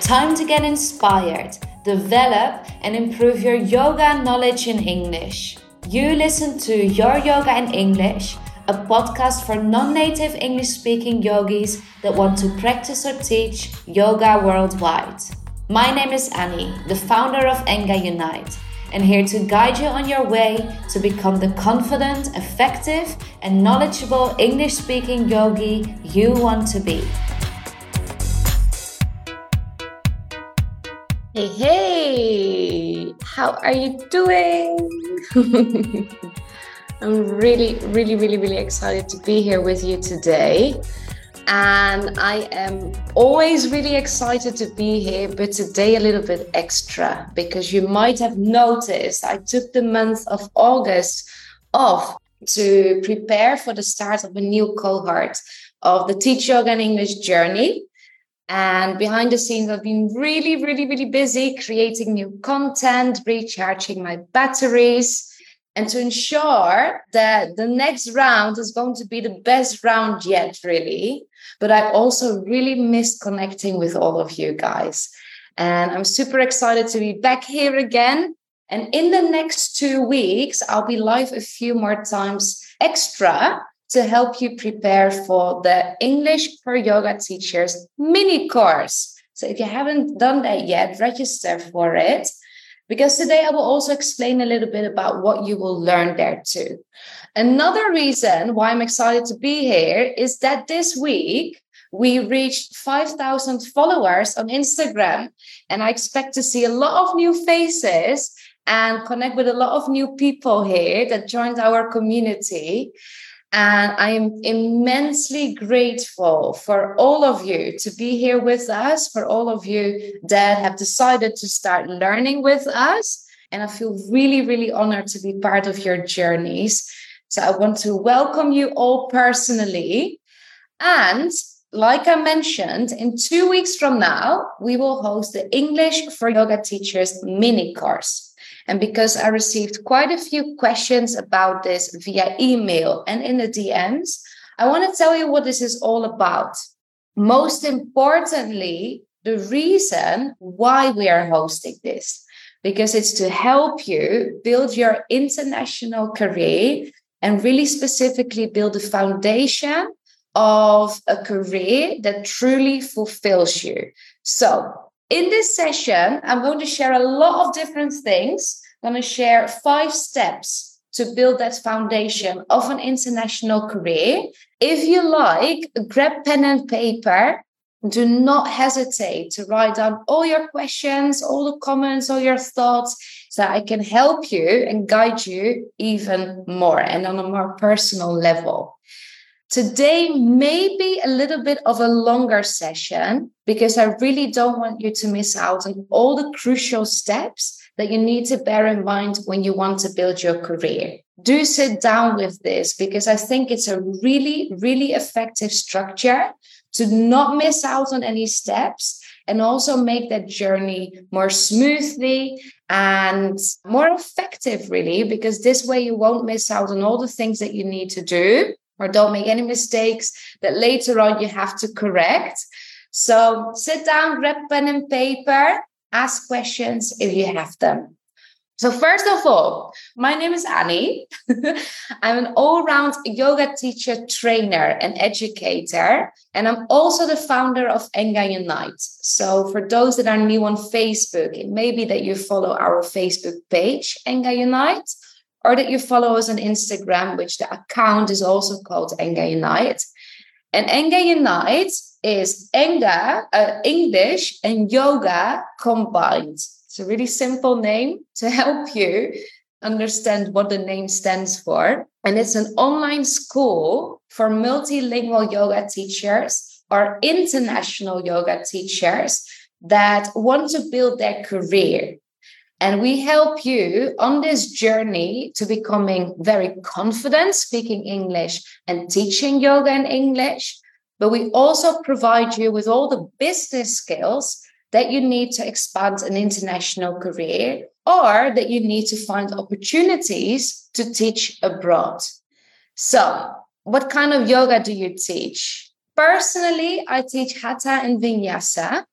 Time to get inspired, develop, and improve your yoga knowledge in English. You listen to Your Yoga in English, a podcast for non native English speaking yogis that want to practice or teach yoga worldwide. My name is Annie, the founder of Enga Unite, and here to guide you on your way to become the confident, effective, and knowledgeable English speaking yogi you want to be. Hey, hey, how are you doing? I'm really, really, really, really excited to be here with you today. And I am always really excited to be here, but today a little bit extra because you might have noticed I took the month of August off to prepare for the start of a new cohort of the Teach Yoga and English journey. And behind the scenes, I've been really, really, really busy creating new content, recharging my batteries, and to ensure that the next round is going to be the best round yet, really. But I also really missed connecting with all of you guys. And I'm super excited to be back here again. And in the next two weeks, I'll be live a few more times extra to help you prepare for the English for Yoga Teachers mini course. So if you haven't done that yet, register for it. Because today I will also explain a little bit about what you will learn there too. Another reason why I'm excited to be here is that this week we reached 5,000 followers on Instagram, and I expect to see a lot of new faces and connect with a lot of new people here that joined our community. And I am immensely grateful for all of you to be here with us, for all of you that have decided to start learning with us. And I feel really, really honored to be part of your journeys. So I want to welcome you all personally. And like I mentioned, in two weeks from now, we will host the English for Yoga Teachers mini course. And because I received quite a few questions about this via email and in the DMs, I want to tell you what this is all about. Most importantly, the reason why we are hosting this, because it's to help you build your international career and really specifically build a foundation of a career that truly fulfills you. So, in this session, I'm going to share a lot of different things. I'm going to share five steps to build that foundation of an international career. If you like, grab pen and paper. Do not hesitate to write down all your questions, all the comments, all your thoughts, so I can help you and guide you even more and on a more personal level. Today may be a little bit of a longer session because I really don't want you to miss out on all the crucial steps that you need to bear in mind when you want to build your career. Do sit down with this because I think it's a really, really effective structure to not miss out on any steps and also make that journey more smoothly and more effective, really, because this way you won't miss out on all the things that you need to do or don't make any mistakes that later on you have to correct. So sit down, grab pen and paper, ask questions if you have them. So, first of all, my name is Annie. I'm an all round yoga teacher, trainer, and educator. And I'm also the founder of Enga Unite. So, for those that are new on Facebook, it may be that you follow our Facebook page, Enga Unite, or that you follow us on Instagram, which the account is also called Enga Unite. And Enga Unite is Enga, uh, English and yoga combined. It's a really simple name to help you understand what the name stands for. And it's an online school for multilingual yoga teachers or international yoga teachers that want to build their career and we help you on this journey to becoming very confident speaking English and teaching yoga in English. But we also provide you with all the business skills that you need to expand an international career or that you need to find opportunities to teach abroad. So, what kind of yoga do you teach? Personally, I teach Hatha and Vinyasa.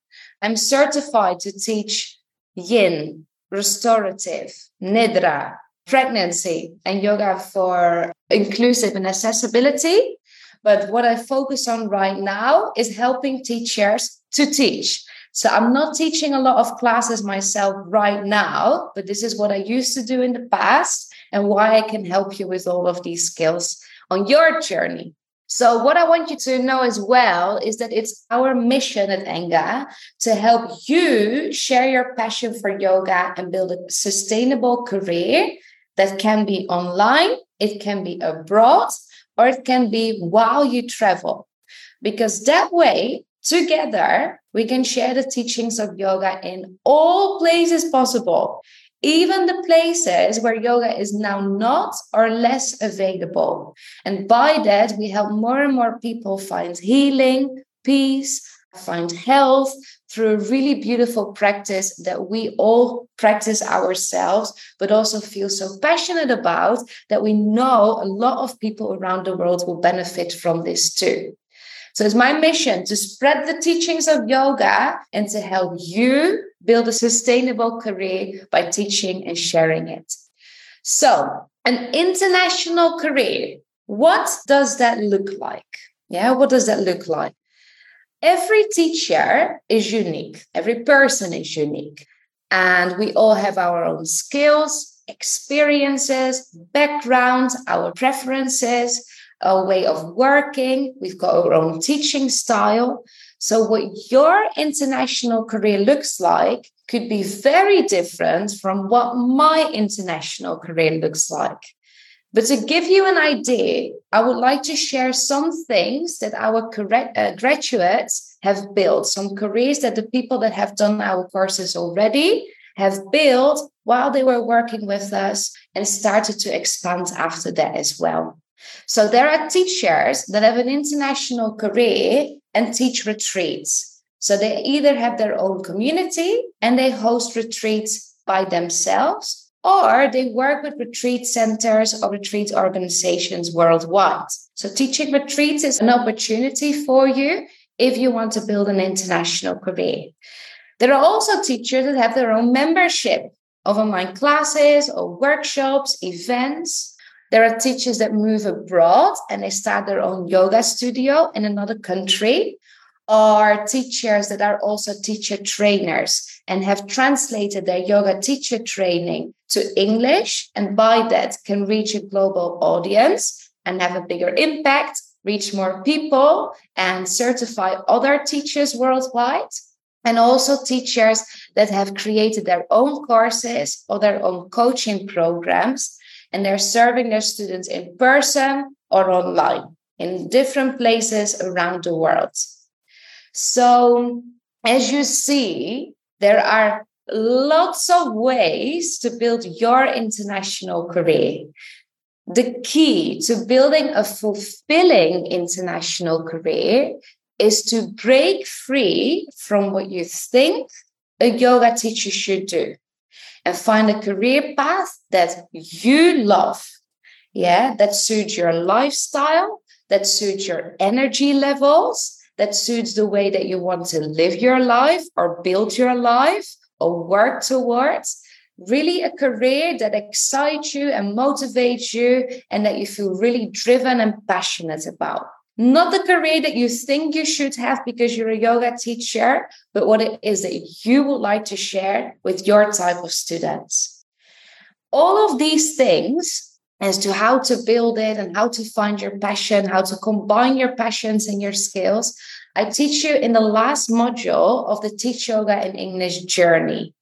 I'm certified to teach Yin, restorative, Nidra, pregnancy, and yoga for inclusive and accessibility. But what I focus on right now is helping teachers to teach. So I'm not teaching a lot of classes myself right now, but this is what I used to do in the past and why I can help you with all of these skills on your journey. So, what I want you to know as well is that it's our mission at Enga to help you share your passion for yoga and build a sustainable career that can be online, it can be abroad, or it can be while you travel. Because that way, together, we can share the teachings of yoga in all places possible even the places where yoga is now not or less available. And by that, we help more and more people find healing, peace, find health through a really beautiful practice that we all practice ourselves, but also feel so passionate about that we know a lot of people around the world will benefit from this too. So it's my mission to spread the teachings of yoga and to help you build a sustainable career by teaching and sharing it. So, an international career, what does that look like? Yeah, what does that look like? Every teacher is unique, every person is unique, and we all have our own skills, experiences, backgrounds, our preferences our way of working. We've got our own teaching style. So, what your international career looks like could be very different from what my international career looks like. But to give you an idea, I would like to share some things that our uh, graduates have built, some careers that the people that have done our courses already have built while they were working with us and started to expand after that as well. So there are teachers that have an international career and teach retreats. So they either have their own community and they host retreats by themselves, or they work with retreat centers or retreat organizations worldwide. So teaching retreats is an opportunity for you if you want to build an international career. There are also teachers that have their own membership of online classes or workshops, events. There are teachers that move abroad and they start their own yoga studio in another country, or teachers that are also teacher trainers and have translated their yoga teacher training to English, and by that can reach a global audience and have a bigger impact, reach more people, and certify other teachers worldwide. And also teachers that have created their own courses or their own coaching programs and they're serving their students in person or online in different places around the world. So, as you see, there are lots of ways to build your international career. The key to building a fulfilling international career is to break free from what you think a yoga teacher should do and find a career path that you love. Yeah, that suits your lifestyle, that suits your energy levels, that suits the way that you want to live your life or build your life or work towards. Really, a career that excites you and motivates you, and that you feel really driven and passionate about not the career that you think you should have because you're a yoga teacher, but what it is that you would like to share with your type of students. All of these things as to how to build it and how to find your passion, how to combine your passions and your skills, I teach you in the last module of the Teach Yoga in English journey.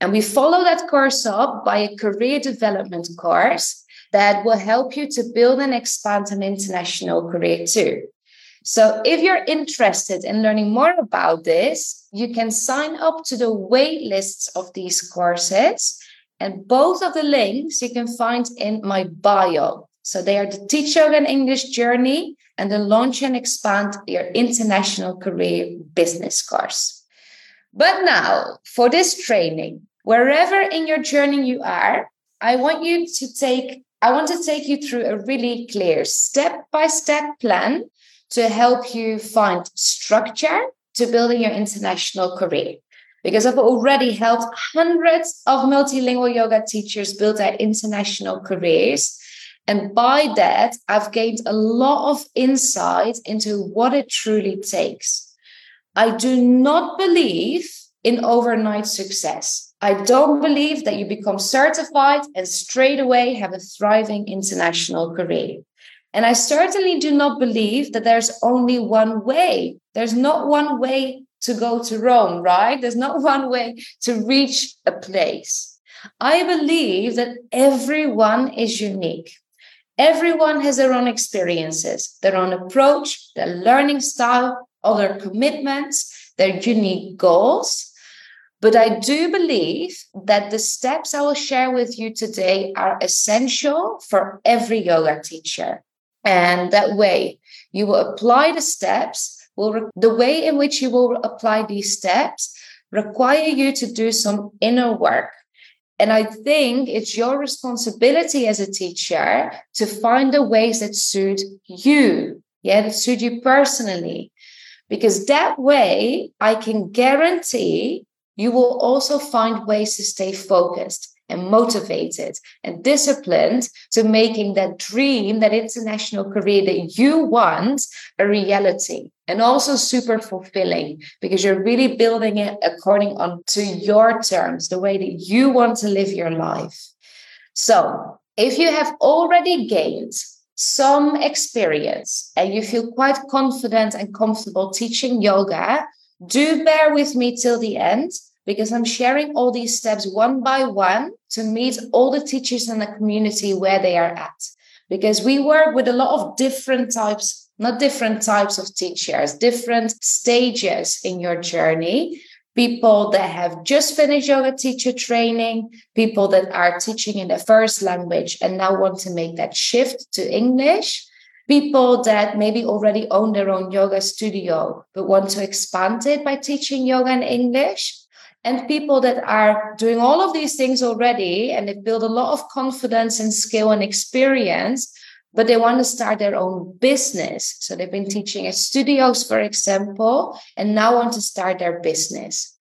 And we follow that course up by a career development course that will help you to build and expand an international career too. So, if you're interested in learning more about this, you can sign up to the wait lists of these courses. And both of the links you can find in my bio. So, they are the Teach Yoga and English Journey and the Launch and Expand Your International Career Business course. But now, for this training, wherever in your journey you are, I want you to take I want to take you through a really clear step by step plan to help you find structure to building your international career. Because I've already helped hundreds of multilingual yoga teachers build their international careers. And by that, I've gained a lot of insight into what it truly takes. I do not believe in overnight success. I don't believe that you become certified and straight away have a thriving international career. And I certainly do not believe that there's only one way. There's not one way to go to Rome, right? There's not one way to reach a place. I believe that everyone is unique. Everyone has their own experiences, their own approach, their learning style, other commitments, their unique goals. But I do believe that the steps I will share with you today are essential for every yoga teacher. And that way, you will apply the steps. Will re- the way in which you will apply these steps require you to do some inner work. And I think it's your responsibility as a teacher to find the ways that suit you, yeah, that suit you personally. Because that way, I can guarantee you will also find ways to stay focused and motivated and disciplined to making that dream, that international career that you want a reality and also super fulfilling because you're really building it according on to your terms, the way that you want to live your life. So if you have already gained some experience and you feel quite confident and comfortable teaching yoga, do bear with me till the end because I'm sharing all these steps one by one to meet all the teachers in the community where they are at. Because we work with a lot of different types, not different types of teachers, different stages in your journey. People that have just finished yoga teacher training, people that are teaching in their first language and now want to make that shift to English, people that maybe already own their own yoga studio but want to expand it by teaching yoga in English and people that are doing all of these things already and they've built a lot of confidence and skill and experience but they want to start their own business. So they've been teaching at studios for example and now want to start their business.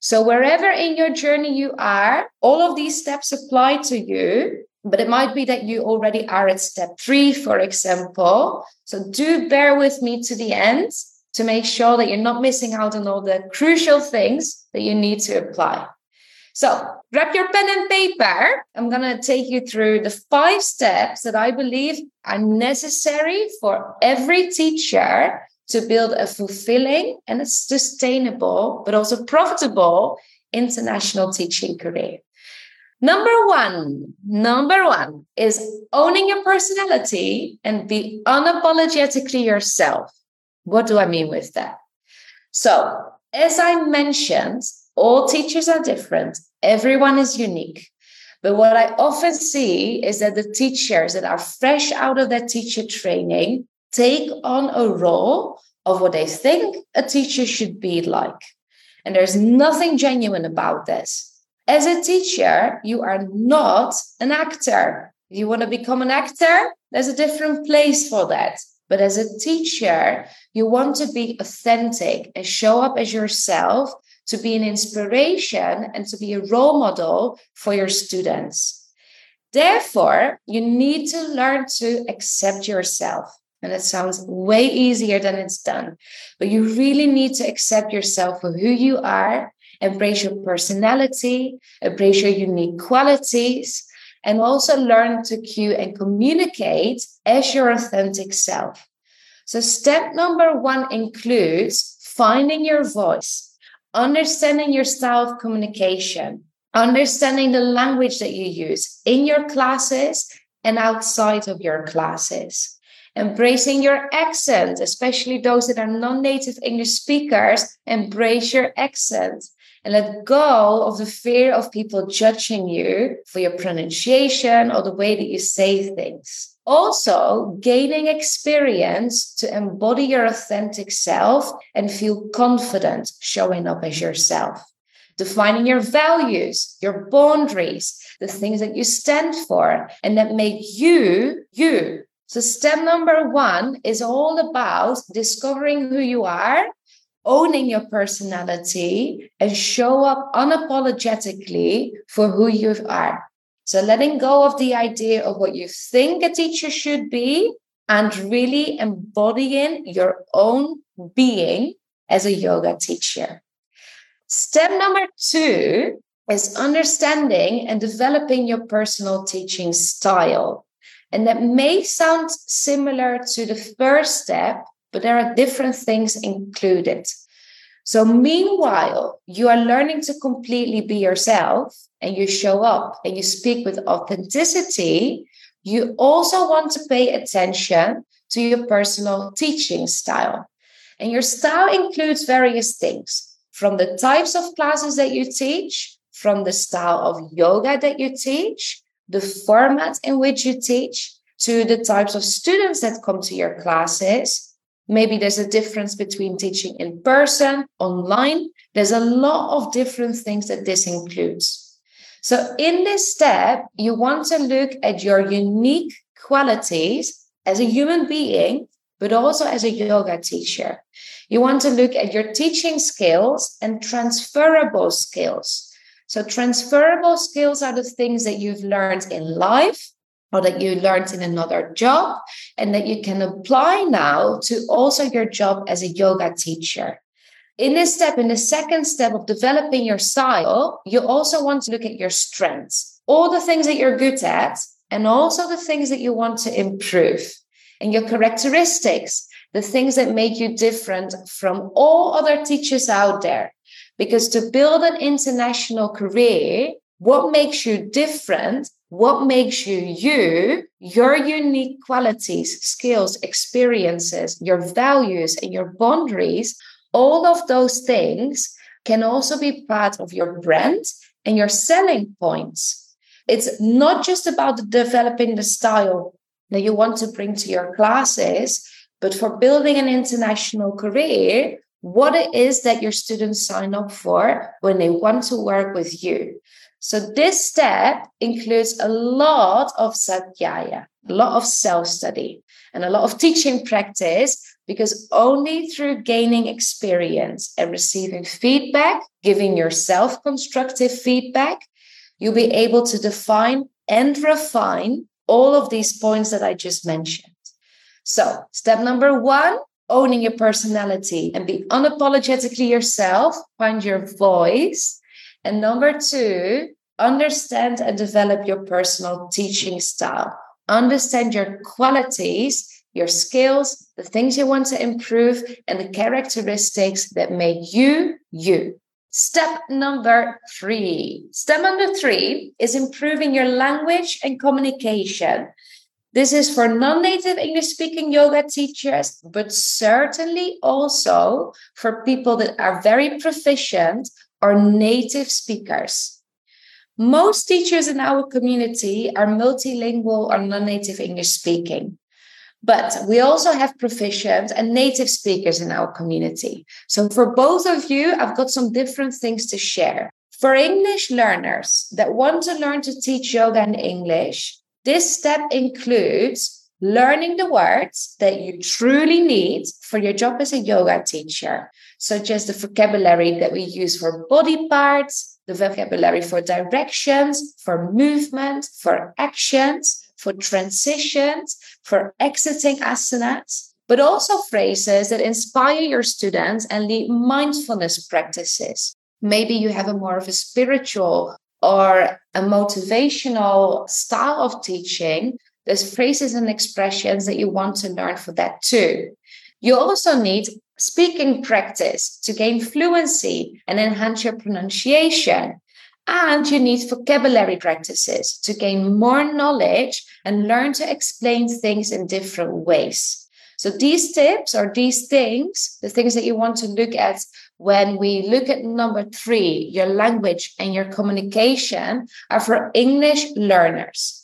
So wherever in your journey you are all of these steps apply to you but it might be that you already are at step three for example. So do bear with me to the end to make sure that you're not missing out on all the crucial things that you need to apply. So grab your pen and paper. I'm going to take you through the five steps that I believe are necessary for every teacher to build a fulfilling and a sustainable, but also profitable international teaching career. Number one, number one is owning your personality and be unapologetically yourself. What do I mean with that? So, as I mentioned, all teachers are different, everyone is unique. But what I often see is that the teachers that are fresh out of their teacher training take on a role of what they think a teacher should be like. And there's nothing genuine about this. As a teacher, you are not an actor. If you want to become an actor, there's a different place for that. But as a teacher, you want to be authentic and show up as yourself to be an inspiration and to be a role model for your students. Therefore, you need to learn to accept yourself. And it sounds way easier than it's done. But you really need to accept yourself for who you are, embrace your personality, embrace your unique qualities, and also learn to cue and communicate as your authentic self. So, step number one includes finding your voice, understanding your style of communication, understanding the language that you use in your classes and outside of your classes. Embracing your accent, especially those that are non native English speakers, embrace your accent and let go of the fear of people judging you for your pronunciation or the way that you say things. Also, gaining experience to embody your authentic self and feel confident showing up as yourself. Defining your values, your boundaries, the things that you stand for, and that make you, you, So, step number one is all about discovering who you are, owning your personality, and show up unapologetically for who you are. So, letting go of the idea of what you think a teacher should be and really embodying your own being as a yoga teacher. Step number two is understanding and developing your personal teaching style. And that may sound similar to the first step, but there are different things included. So, meanwhile, you are learning to completely be yourself and you show up and you speak with authenticity, you also want to pay attention to your personal teaching style. And your style includes various things from the types of classes that you teach, from the style of yoga that you teach, the format in which you teach, to the types of students that come to your classes. Maybe there's a difference between teaching in person, online. There's a lot of different things that this includes. So, in this step, you want to look at your unique qualities as a human being, but also as a yoga teacher. You want to look at your teaching skills and transferable skills. So, transferable skills are the things that you've learned in life or that you learned in another job and that you can apply now to also your job as a yoga teacher. In this step, in the second step of developing your style, you also want to look at your strengths, all the things that you're good at, and also the things that you want to improve and your characteristics the things that make you different from all other teachers out there. Because to build an international career, what makes you different, what makes you you, your unique qualities, skills, experiences, your values, and your boundaries, all of those things can also be part of your brand and your selling points. It's not just about developing the style that you want to bring to your classes, but for building an international career, what it is that your students sign up for when they want to work with you. So this step includes a lot of svadhyaya, a lot of self-study, and a lot of teaching practice because only through gaining experience and receiving feedback, giving yourself constructive feedback, you'll be able to define and refine all of these points that I just mentioned. So, step number one owning your personality and be unapologetically yourself, find your voice. And number two, understand and develop your personal teaching style. Understand your qualities, your skills, the things you want to improve, and the characteristics that make you you. Step number three. Step number three is improving your language and communication. This is for non native English speaking yoga teachers, but certainly also for people that are very proficient or native speakers. Most teachers in our community are multilingual or non native English speaking. But we also have proficient and native speakers in our community. So, for both of you, I've got some different things to share. For English learners that want to learn to teach yoga in English, this step includes learning the words that you truly need for your job as a yoga teacher, such as the vocabulary that we use for body parts, the vocabulary for directions, for movement, for actions, for transitions, for exiting asanas, but also phrases that inspire your students and lead mindfulness practices. Maybe you have a more of a spiritual or a motivational style of teaching, there's phrases and expressions that you want to learn for that too. You also need speaking practice to gain fluency and enhance your pronunciation. And you need vocabulary practices to gain more knowledge and learn to explain things in different ways. So, these tips or these things, the things that you want to look at when we look at number three, your language and your communication are for English learners.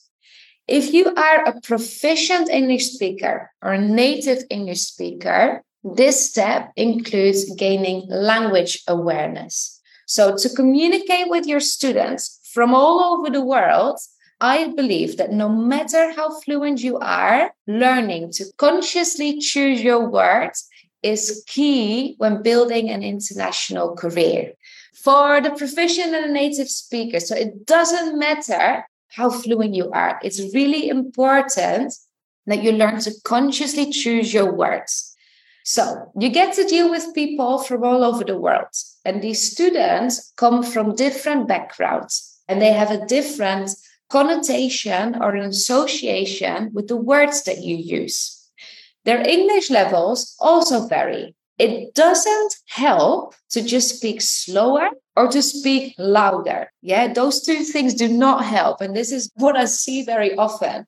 If you are a proficient English speaker or a native English speaker, this step includes gaining language awareness. So, to communicate with your students from all over the world, I believe that no matter how fluent you are, learning to consciously choose your words is key when building an international career. For the proficient and the native speaker, so it doesn't matter how fluent you are, it's really important that you learn to consciously choose your words. So you get to deal with people from all over the world. And these students come from different backgrounds and they have a different connotation or an association with the words that you use. Their English levels also vary. It doesn't help to just speak slower or to speak louder. Yeah, those two things do not help. And this is what I see very often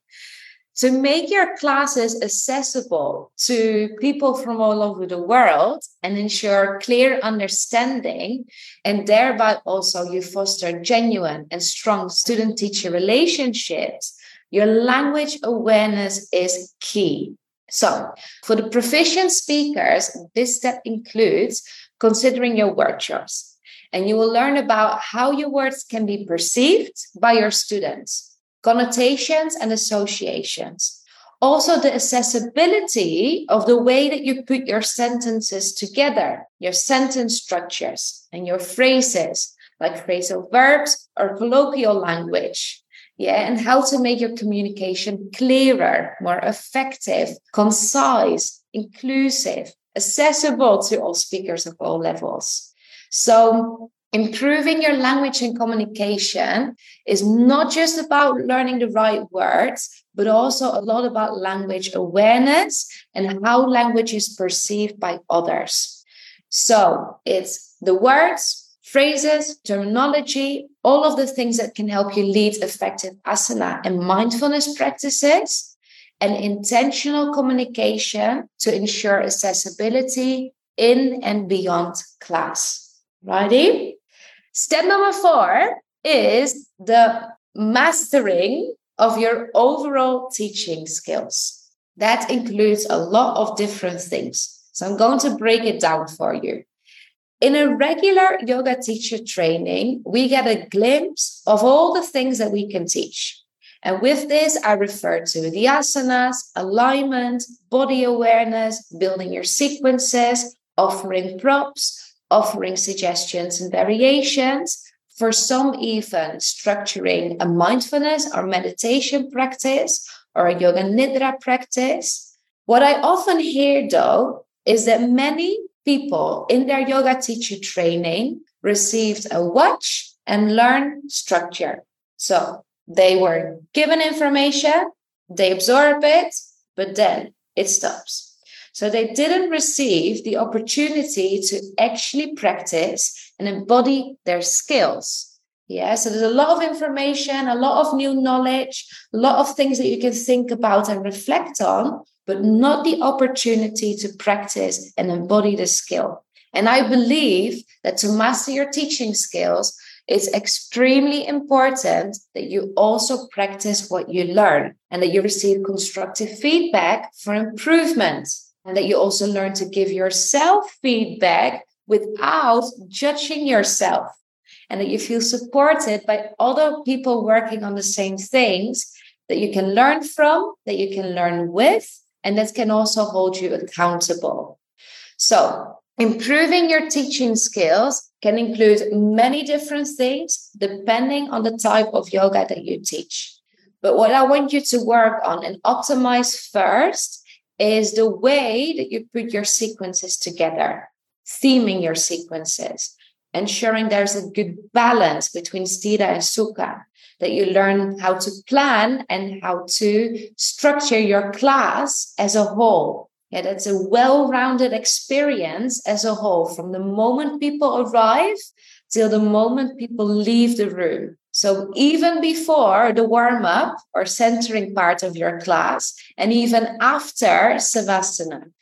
to make your classes accessible to people from all over the world and ensure clear understanding and thereby also you foster genuine and strong student teacher relationships your language awareness is key so for the proficient speakers this step includes considering your word choice and you will learn about how your words can be perceived by your students connotations and associations. Also, the accessibility of the way that you put your sentences together, your sentence structures and your phrases, like phrasal verbs or colloquial language. Yeah, and how to make your communication clearer, more effective, concise, inclusive, accessible to all speakers of all levels. So, improving your language and communication is not just about learning the right words, but also a lot about language awareness and how language is perceived by others. So it's the words, phrases, terminology, all of the things that can help you lead effective asana and mindfulness practices and intentional communication to ensure accessibility in and beyond class. Righty? Step number four is the mastering of your overall teaching skills. That includes a lot of different things. So I'm going to break it down for you. In a regular yoga teacher training, we get a glimpse of all the things that we can teach. And with this, I refer to the asanas, alignment, body awareness, building your sequences, offering props, offering suggestions and variations. For some, even structuring a mindfulness or meditation practice or a yoga nidra practice. What I often hear, though, is that many people in their yoga teacher training received a watch and learn structure. So they were given information, they absorb it, but then it stops. So they didn't receive the opportunity to actually practice and embody their skills. Yeah, so there's a lot of information, a lot of new knowledge, a lot of things that you can think about and reflect on, but not the opportunity to practice and embody the skill. And I believe that to master your teaching skills, it's extremely important that you also practice what you learn and that you receive constructive feedback for improvement and that you also learn to give yourself feedback without judging yourself and that you feel supported by other people working on the same things that you can learn from, that you can learn with, and that can also hold you accountable. So, improving your teaching skills can include many different things depending on the type of yoga that you teach. But what I want you to work on and optimize first is the way that you put your sequences together, theming your sequences, ensuring there's a good balance between sthira and sukha, that you learn how to plan and how to structure your class as a whole. Yeah, that's a well rounded experience as a whole from the moment people arrive till the moment people leave the room. So even before the warm up or centering part of your class, and even after Savasana.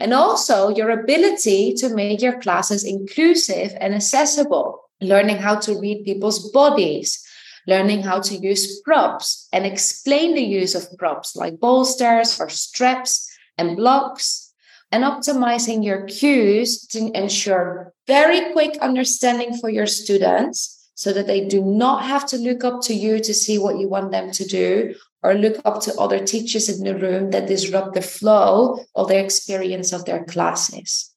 And also your ability to make your classes inclusive and accessible, learning how to read people's bodies, learning how to use props and explain the use of props like bolsters or straps and blocks, and optimizing your cues to ensure very quick understanding for your students so that they do not have to look up to you to see what you want them to do or look up to other teachers in the room that disrupt the flow of their experience of their classes.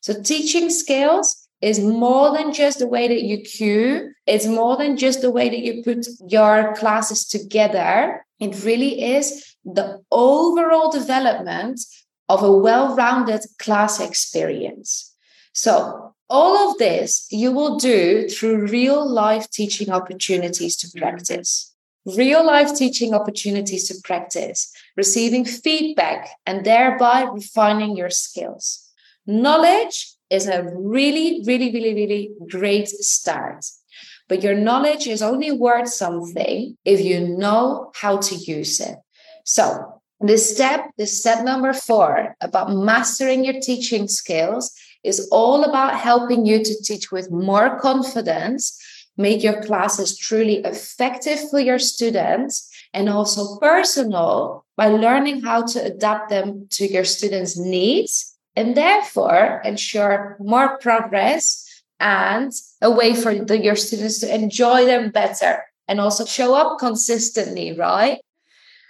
So teaching skills is more than just the way that you cue. It's more than just the way that you put your classes together. It really is the overall development of a well-rounded class experience. So all of this you will do through real life teaching opportunities to practice. Real life teaching opportunities to practice, receiving feedback, and thereby refining your skills. Knowledge is a really, really, really, really great start. But your knowledge is only worth something if you know how to use it. So, this step, this step number four about mastering your teaching skills is all about helping you to teach with more confidence, make your classes truly effective for your students, and also personal by learning how to adapt them to your students' needs and therefore ensure more progress and a way for the, your students to enjoy them better and also show up consistently, right?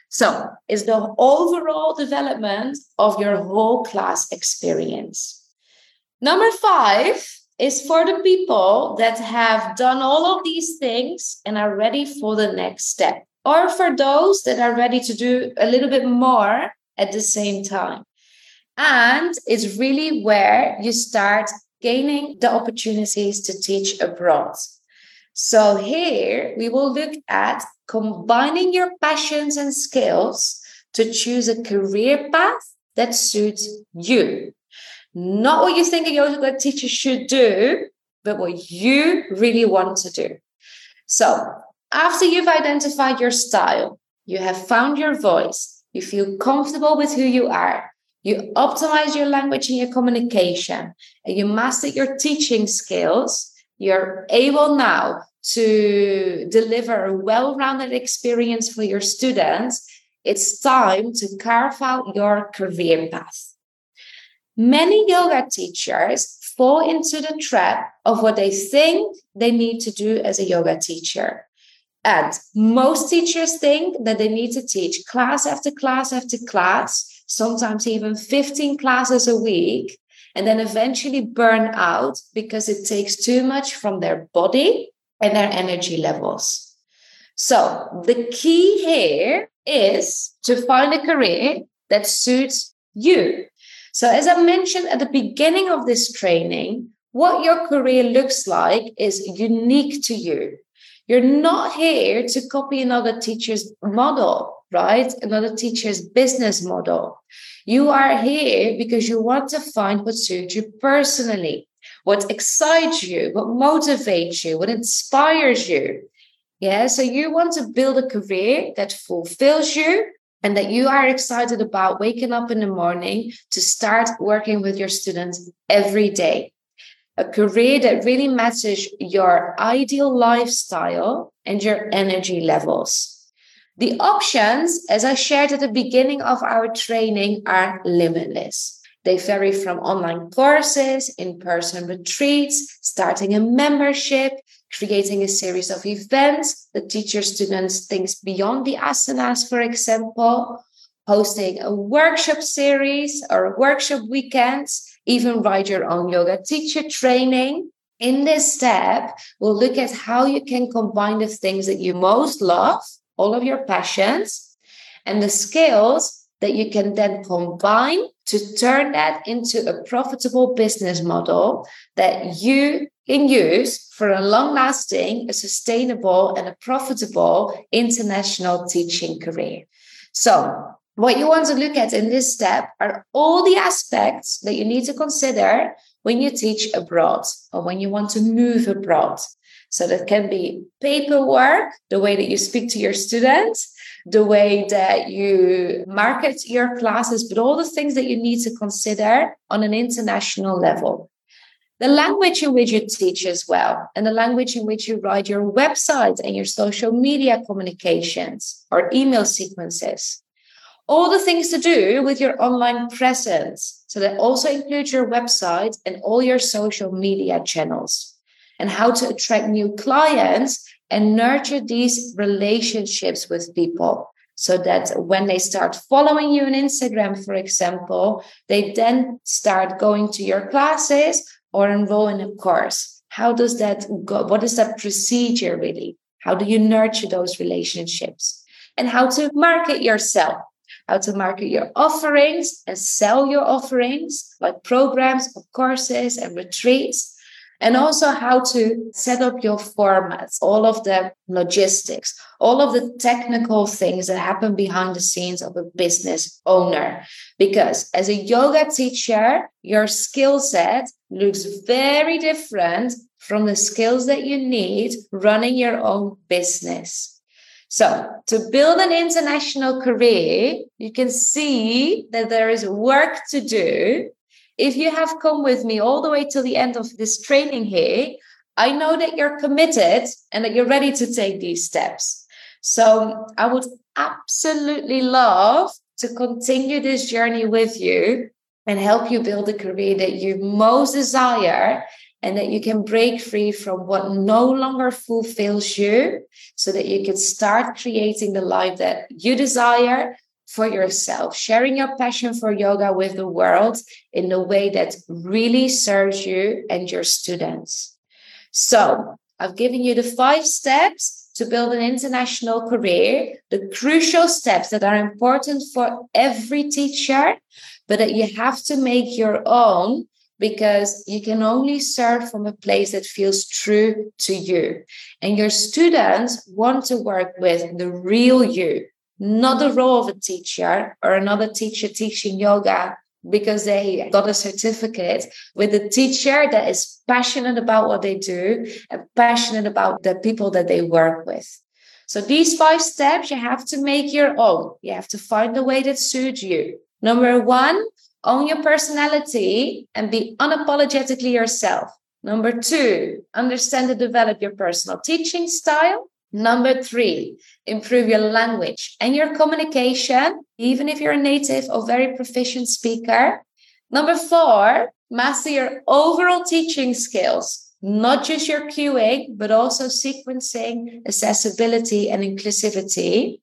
So, it's the overall development of your whole class experience. Number five is for the people that have done all of these things and are ready for the next step, or for those that are ready to do a little bit more at the same time. And it's really where you start gaining the opportunities to teach abroad. So, here we will look at combining your passions and skills to choose a career path that suits you. Not what you think a yoga teacher should do, but what you really want to do. So, after you've identified your style, you have found your voice, you feel comfortable with who you are, you optimize your language and your communication, and you master your teaching skills, you're able now to deliver a well rounded experience for your students. It's time to carve out your career path. Many yoga teachers fall into the trap of what they think they need to do as a yoga teacher. And most teachers think that they need to teach class after class after class sometimes even 15 classes a week, and then eventually burn out because it takes too much from their body and their energy levels. So, the key here is to find a career that suits you. So, as I mentioned at the beginning of this training, what your career looks like is unique to you. You're not here to copy another teacher's model right? Another teacher's business model. You are here because you want to find what suits you personally, what excites you, what motivates you, what inspires you. Yeah. So you want to build a career that fulfills you and that you are excited about waking up in the morning to start working with your students every day. A career that really matches your ideal lifestyle and your energy levels. The options, as I shared at the beginning of our training, are limitless. They vary from online courses, in person retreats, starting a membership, creating a series of events that teach your students things beyond the asanas, for example, hosting a workshop series or workshop weekends, even write your own yoga teacher training. In this step, we'll look at how you can combine the things that you most love all of your passions and the skills that you can then combine to turn that into a profitable business model that you can use for a long lasting, a sustainable, and a profitable international teaching career. So, what you want to look at in this step are all the aspects that you need to consider when you teach abroad or when you want to move abroad. So that can be paperwork, the way that you speak to your students, the way that you market your classes, but all the things that you need to consider on an international level. The language in which you teach as well, and the language in which you write your website and your social media communications or email sequences. All the things to do with your online presence. So that also includes your website and all your social media channels. And how to attract new clients and nurture these relationships with people so that when they start following you on Instagram, for example, they then start going to your classes or enroll in a course. How does that go? What is that procedure really? How do you nurture those relationships? And how to market yourself, how to market your offerings and sell your offerings like programs, or courses, and retreats and also how to set up your formats, all of the logistics, all of the technical things that happen behind the scenes of a business owner. Because as a yoga teacher, your skill set looks very different from the skills that you need running your own business. So, to build an international career, you can see that there is work to do if you have come with me all the way till the end of this training here, I know that you're committed and that you're ready to take these steps. So I would absolutely love to continue this journey with you and help you build a career that you most desire and that you can break free from what no longer fulfills you so that you can start creating the life that you desire for yourself, sharing your passion for yoga with the world in a way that really serves you and your students. So, I've given you the five steps to build an international career, the crucial steps that are important for every teacher, but that you have to make your own because you can only serve from a place that feels true to you. And your students want to work with the real you, not the role of a teacher or another teacher teaching yoga because they got a certificate with a teacher that is passionate about what they do and passionate about the people that they work with. So these five steps you have to make your own. You have to find the way that suits you. Number one, own your personality and be unapologetically yourself. Number two, understand and develop your personal teaching style. Number three, improve your language and your communication, even if you're a native or very proficient speaker. Number four, master your overall teaching skills, not just your cueing, but also sequencing, accessibility, and inclusivity.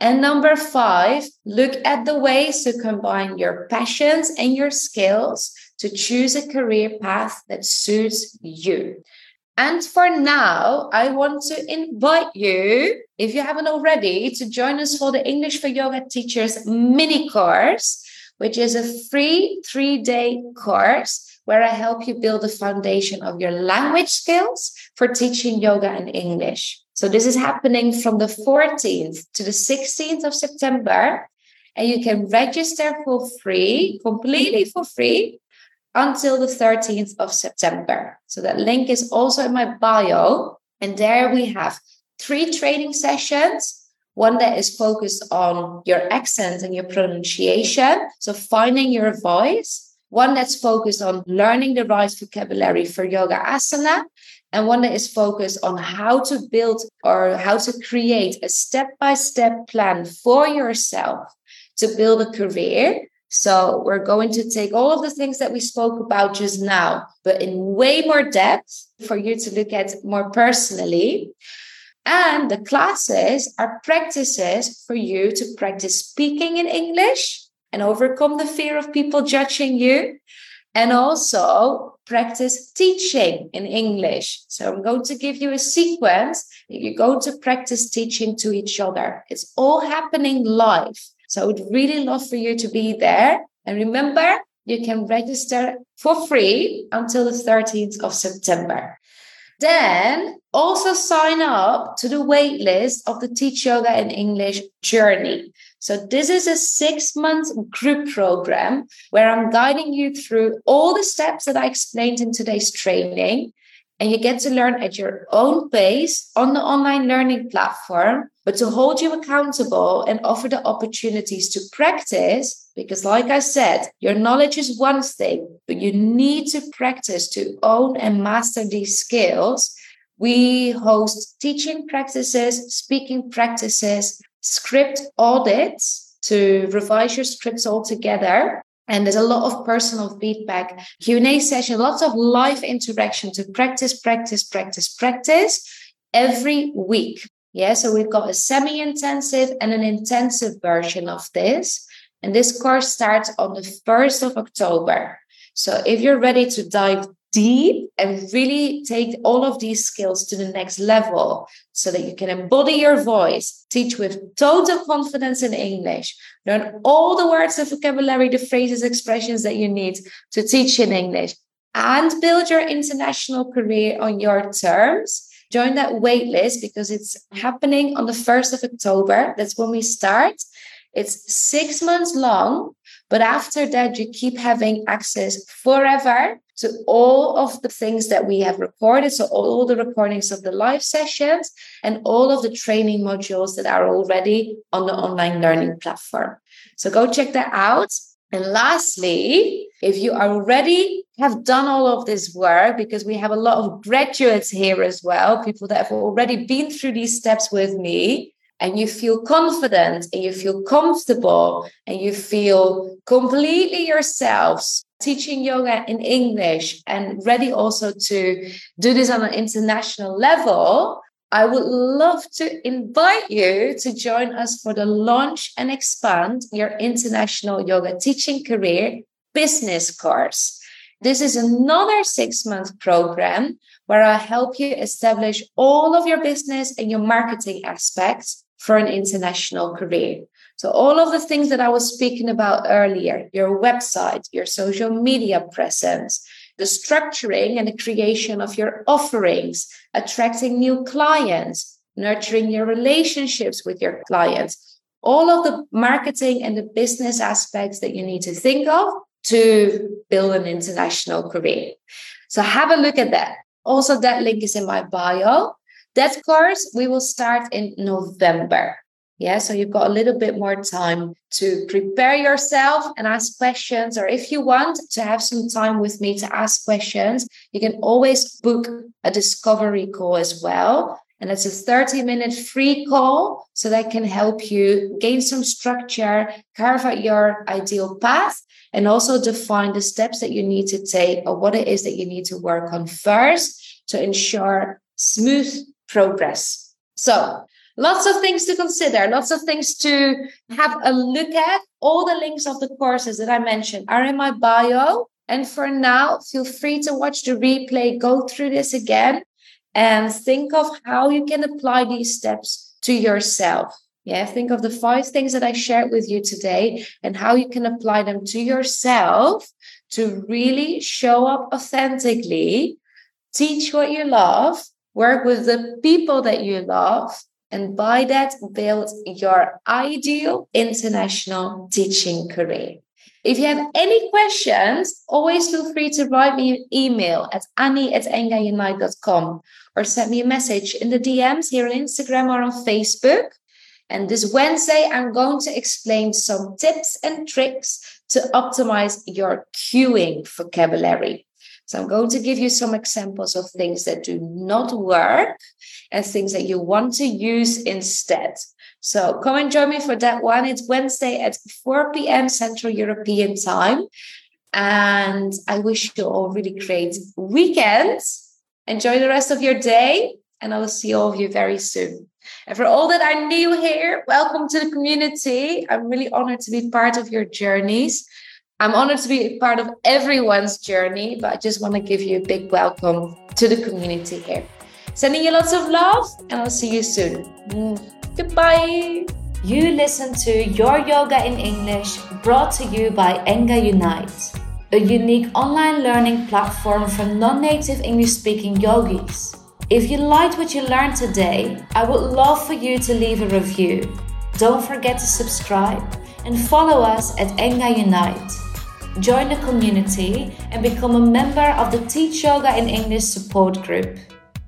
And number five, look at the ways to combine your passions and your skills to choose a career path that suits you. And for now, I want to invite you, if you haven't already, to join us for the English for Yoga Teachers mini course, which is a free three day course where I help you build the foundation of your language skills for teaching yoga and English. So, this is happening from the 14th to the 16th of September. And you can register for free, completely for free, until the 13th of September. So that link is also in my bio. And there we have three training sessions. One that is focused on your accent and your pronunciation. So finding your voice. One that's focused on learning the right vocabulary for yoga asana. And one that is focused on how to build or how to create a step by step plan for yourself to build a career so we're going to take all of the things that we spoke about just now, but in way more depth for you to look at more personally. And the classes are practices for you to practice speaking in English and overcome the fear of people judging you. And also practice teaching in English. So I'm going to give you a sequence you're going to practice teaching to each other. It's all happening live. So I would really love for you to be there. And remember, you can register for free until the 13th of September. Then also sign up to the waitlist of the Teach Yoga in English journey. So this is a six month group program where I'm guiding you through all the steps that I explained in today's training and you get to learn at your own pace on the online learning platform, but to hold you accountable and offer the opportunities to practice. Because, like I said, your knowledge is one thing, but you need to practice to own and master these skills. We host teaching practices, speaking practices, script audits to revise your scripts altogether and there's a lot of personal feedback q&a session lots of live interaction to practice practice practice practice every week yeah so we've got a semi-intensive and an intensive version of this and this course starts on the 1st of october so if you're ready to dive deep and really take all of these skills to the next level so that you can embody your voice, teach with total confidence in English, learn all the words, the vocabulary, the phrases, expressions that you need to teach in English, and build your international career on your terms. Join that waitlist because it's happening on the 1st of October. That's when we start. It's six months long, but after that, you keep having access forever to all of the things that we have recorded. So, all the recordings of the live sessions and all of the training modules that are already on the online learning platform. So, go check that out. And lastly, if you already have done all of this work, because we have a lot of graduates here as well, people that have already been through these steps with me, and you feel confident and you feel comfortable and you feel completely yourselves teaching yoga in English and ready also to do this on an international level, I would love to invite you to join us for the launch and expand your international yoga teaching career business course. This is another six month program where I help you establish all of your business and your marketing aspects for an international career. So, all of the things that I was speaking about earlier your website, your social media presence, the structuring and the creation of your offerings, attracting new clients, nurturing your relationships with your clients, all of the marketing and the business aspects that you need to think of to build an international career. So, have a look at that. Also, that link is in my bio. That course we will start in November. Yeah, so you've got a little bit more time to prepare yourself and ask questions. Or if you want to have some time with me to ask questions, you can always book a discovery call as well. And it's a 30 minute free call so that can help you gain some structure, carve out your ideal path, and also define the steps that you need to take or what it is that you need to work on first to ensure smooth progress. So, lots of things to consider, lots of things to have a look at. All the links of the courses that I mentioned are in my bio. And for now, feel free to watch the replay, go through this again, and think of how you can apply these steps to yourself. Yeah, think of the five things that I shared with you today and how you can apply them to yourself to really show up authentically, teach what you love, work with the people that you love, and by that, build your ideal international teaching career. If you have any questions, always feel free to write me an email at annie at or send me a message in the DMs here on Instagram or on Facebook. And this Wednesday, I'm going to explain some tips and tricks to optimize your cueing vocabulary. So I'm going to give you some examples of things that do not work and things that you want to use instead. So come and join me for that one. It's Wednesday at 4 p.m. Central European time. And I wish you all really great weekends. Enjoy the rest of your day. And I will see all of you very soon. And for all that are new here, welcome to the community. I'm really honored to be part of your journeys. I'm honored to be part of everyone's journey, but I just want to give you a big welcome to the community here. Sending you lots of love, and I'll see you soon. Mm. Goodbye. You listen to Your Yoga in English, brought to you by Enga Unite, a unique online learning platform for non native English speaking yogis. If you liked what you learned today, I would love for you to leave a review. Don't forget to subscribe and follow us at Enga Unite join the community, and become a member of the Teach Yoga in English support group.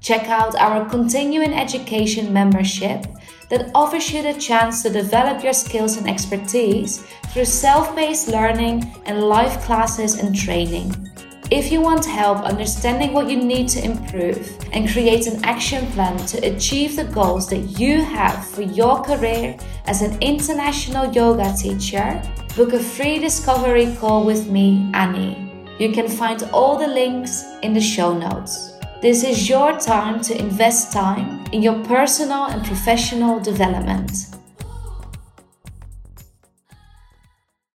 Check out our continuing education membership that offers you the chance to develop your skills and expertise through self paced learning and live classes and training. If you want help understanding what you need to improve and create an action plan to achieve the goals that you have for your career as an international yoga teacher, book a free discovery call with me, Annie. You can find all the links in the show notes. This is your time to invest time in your personal and professional development.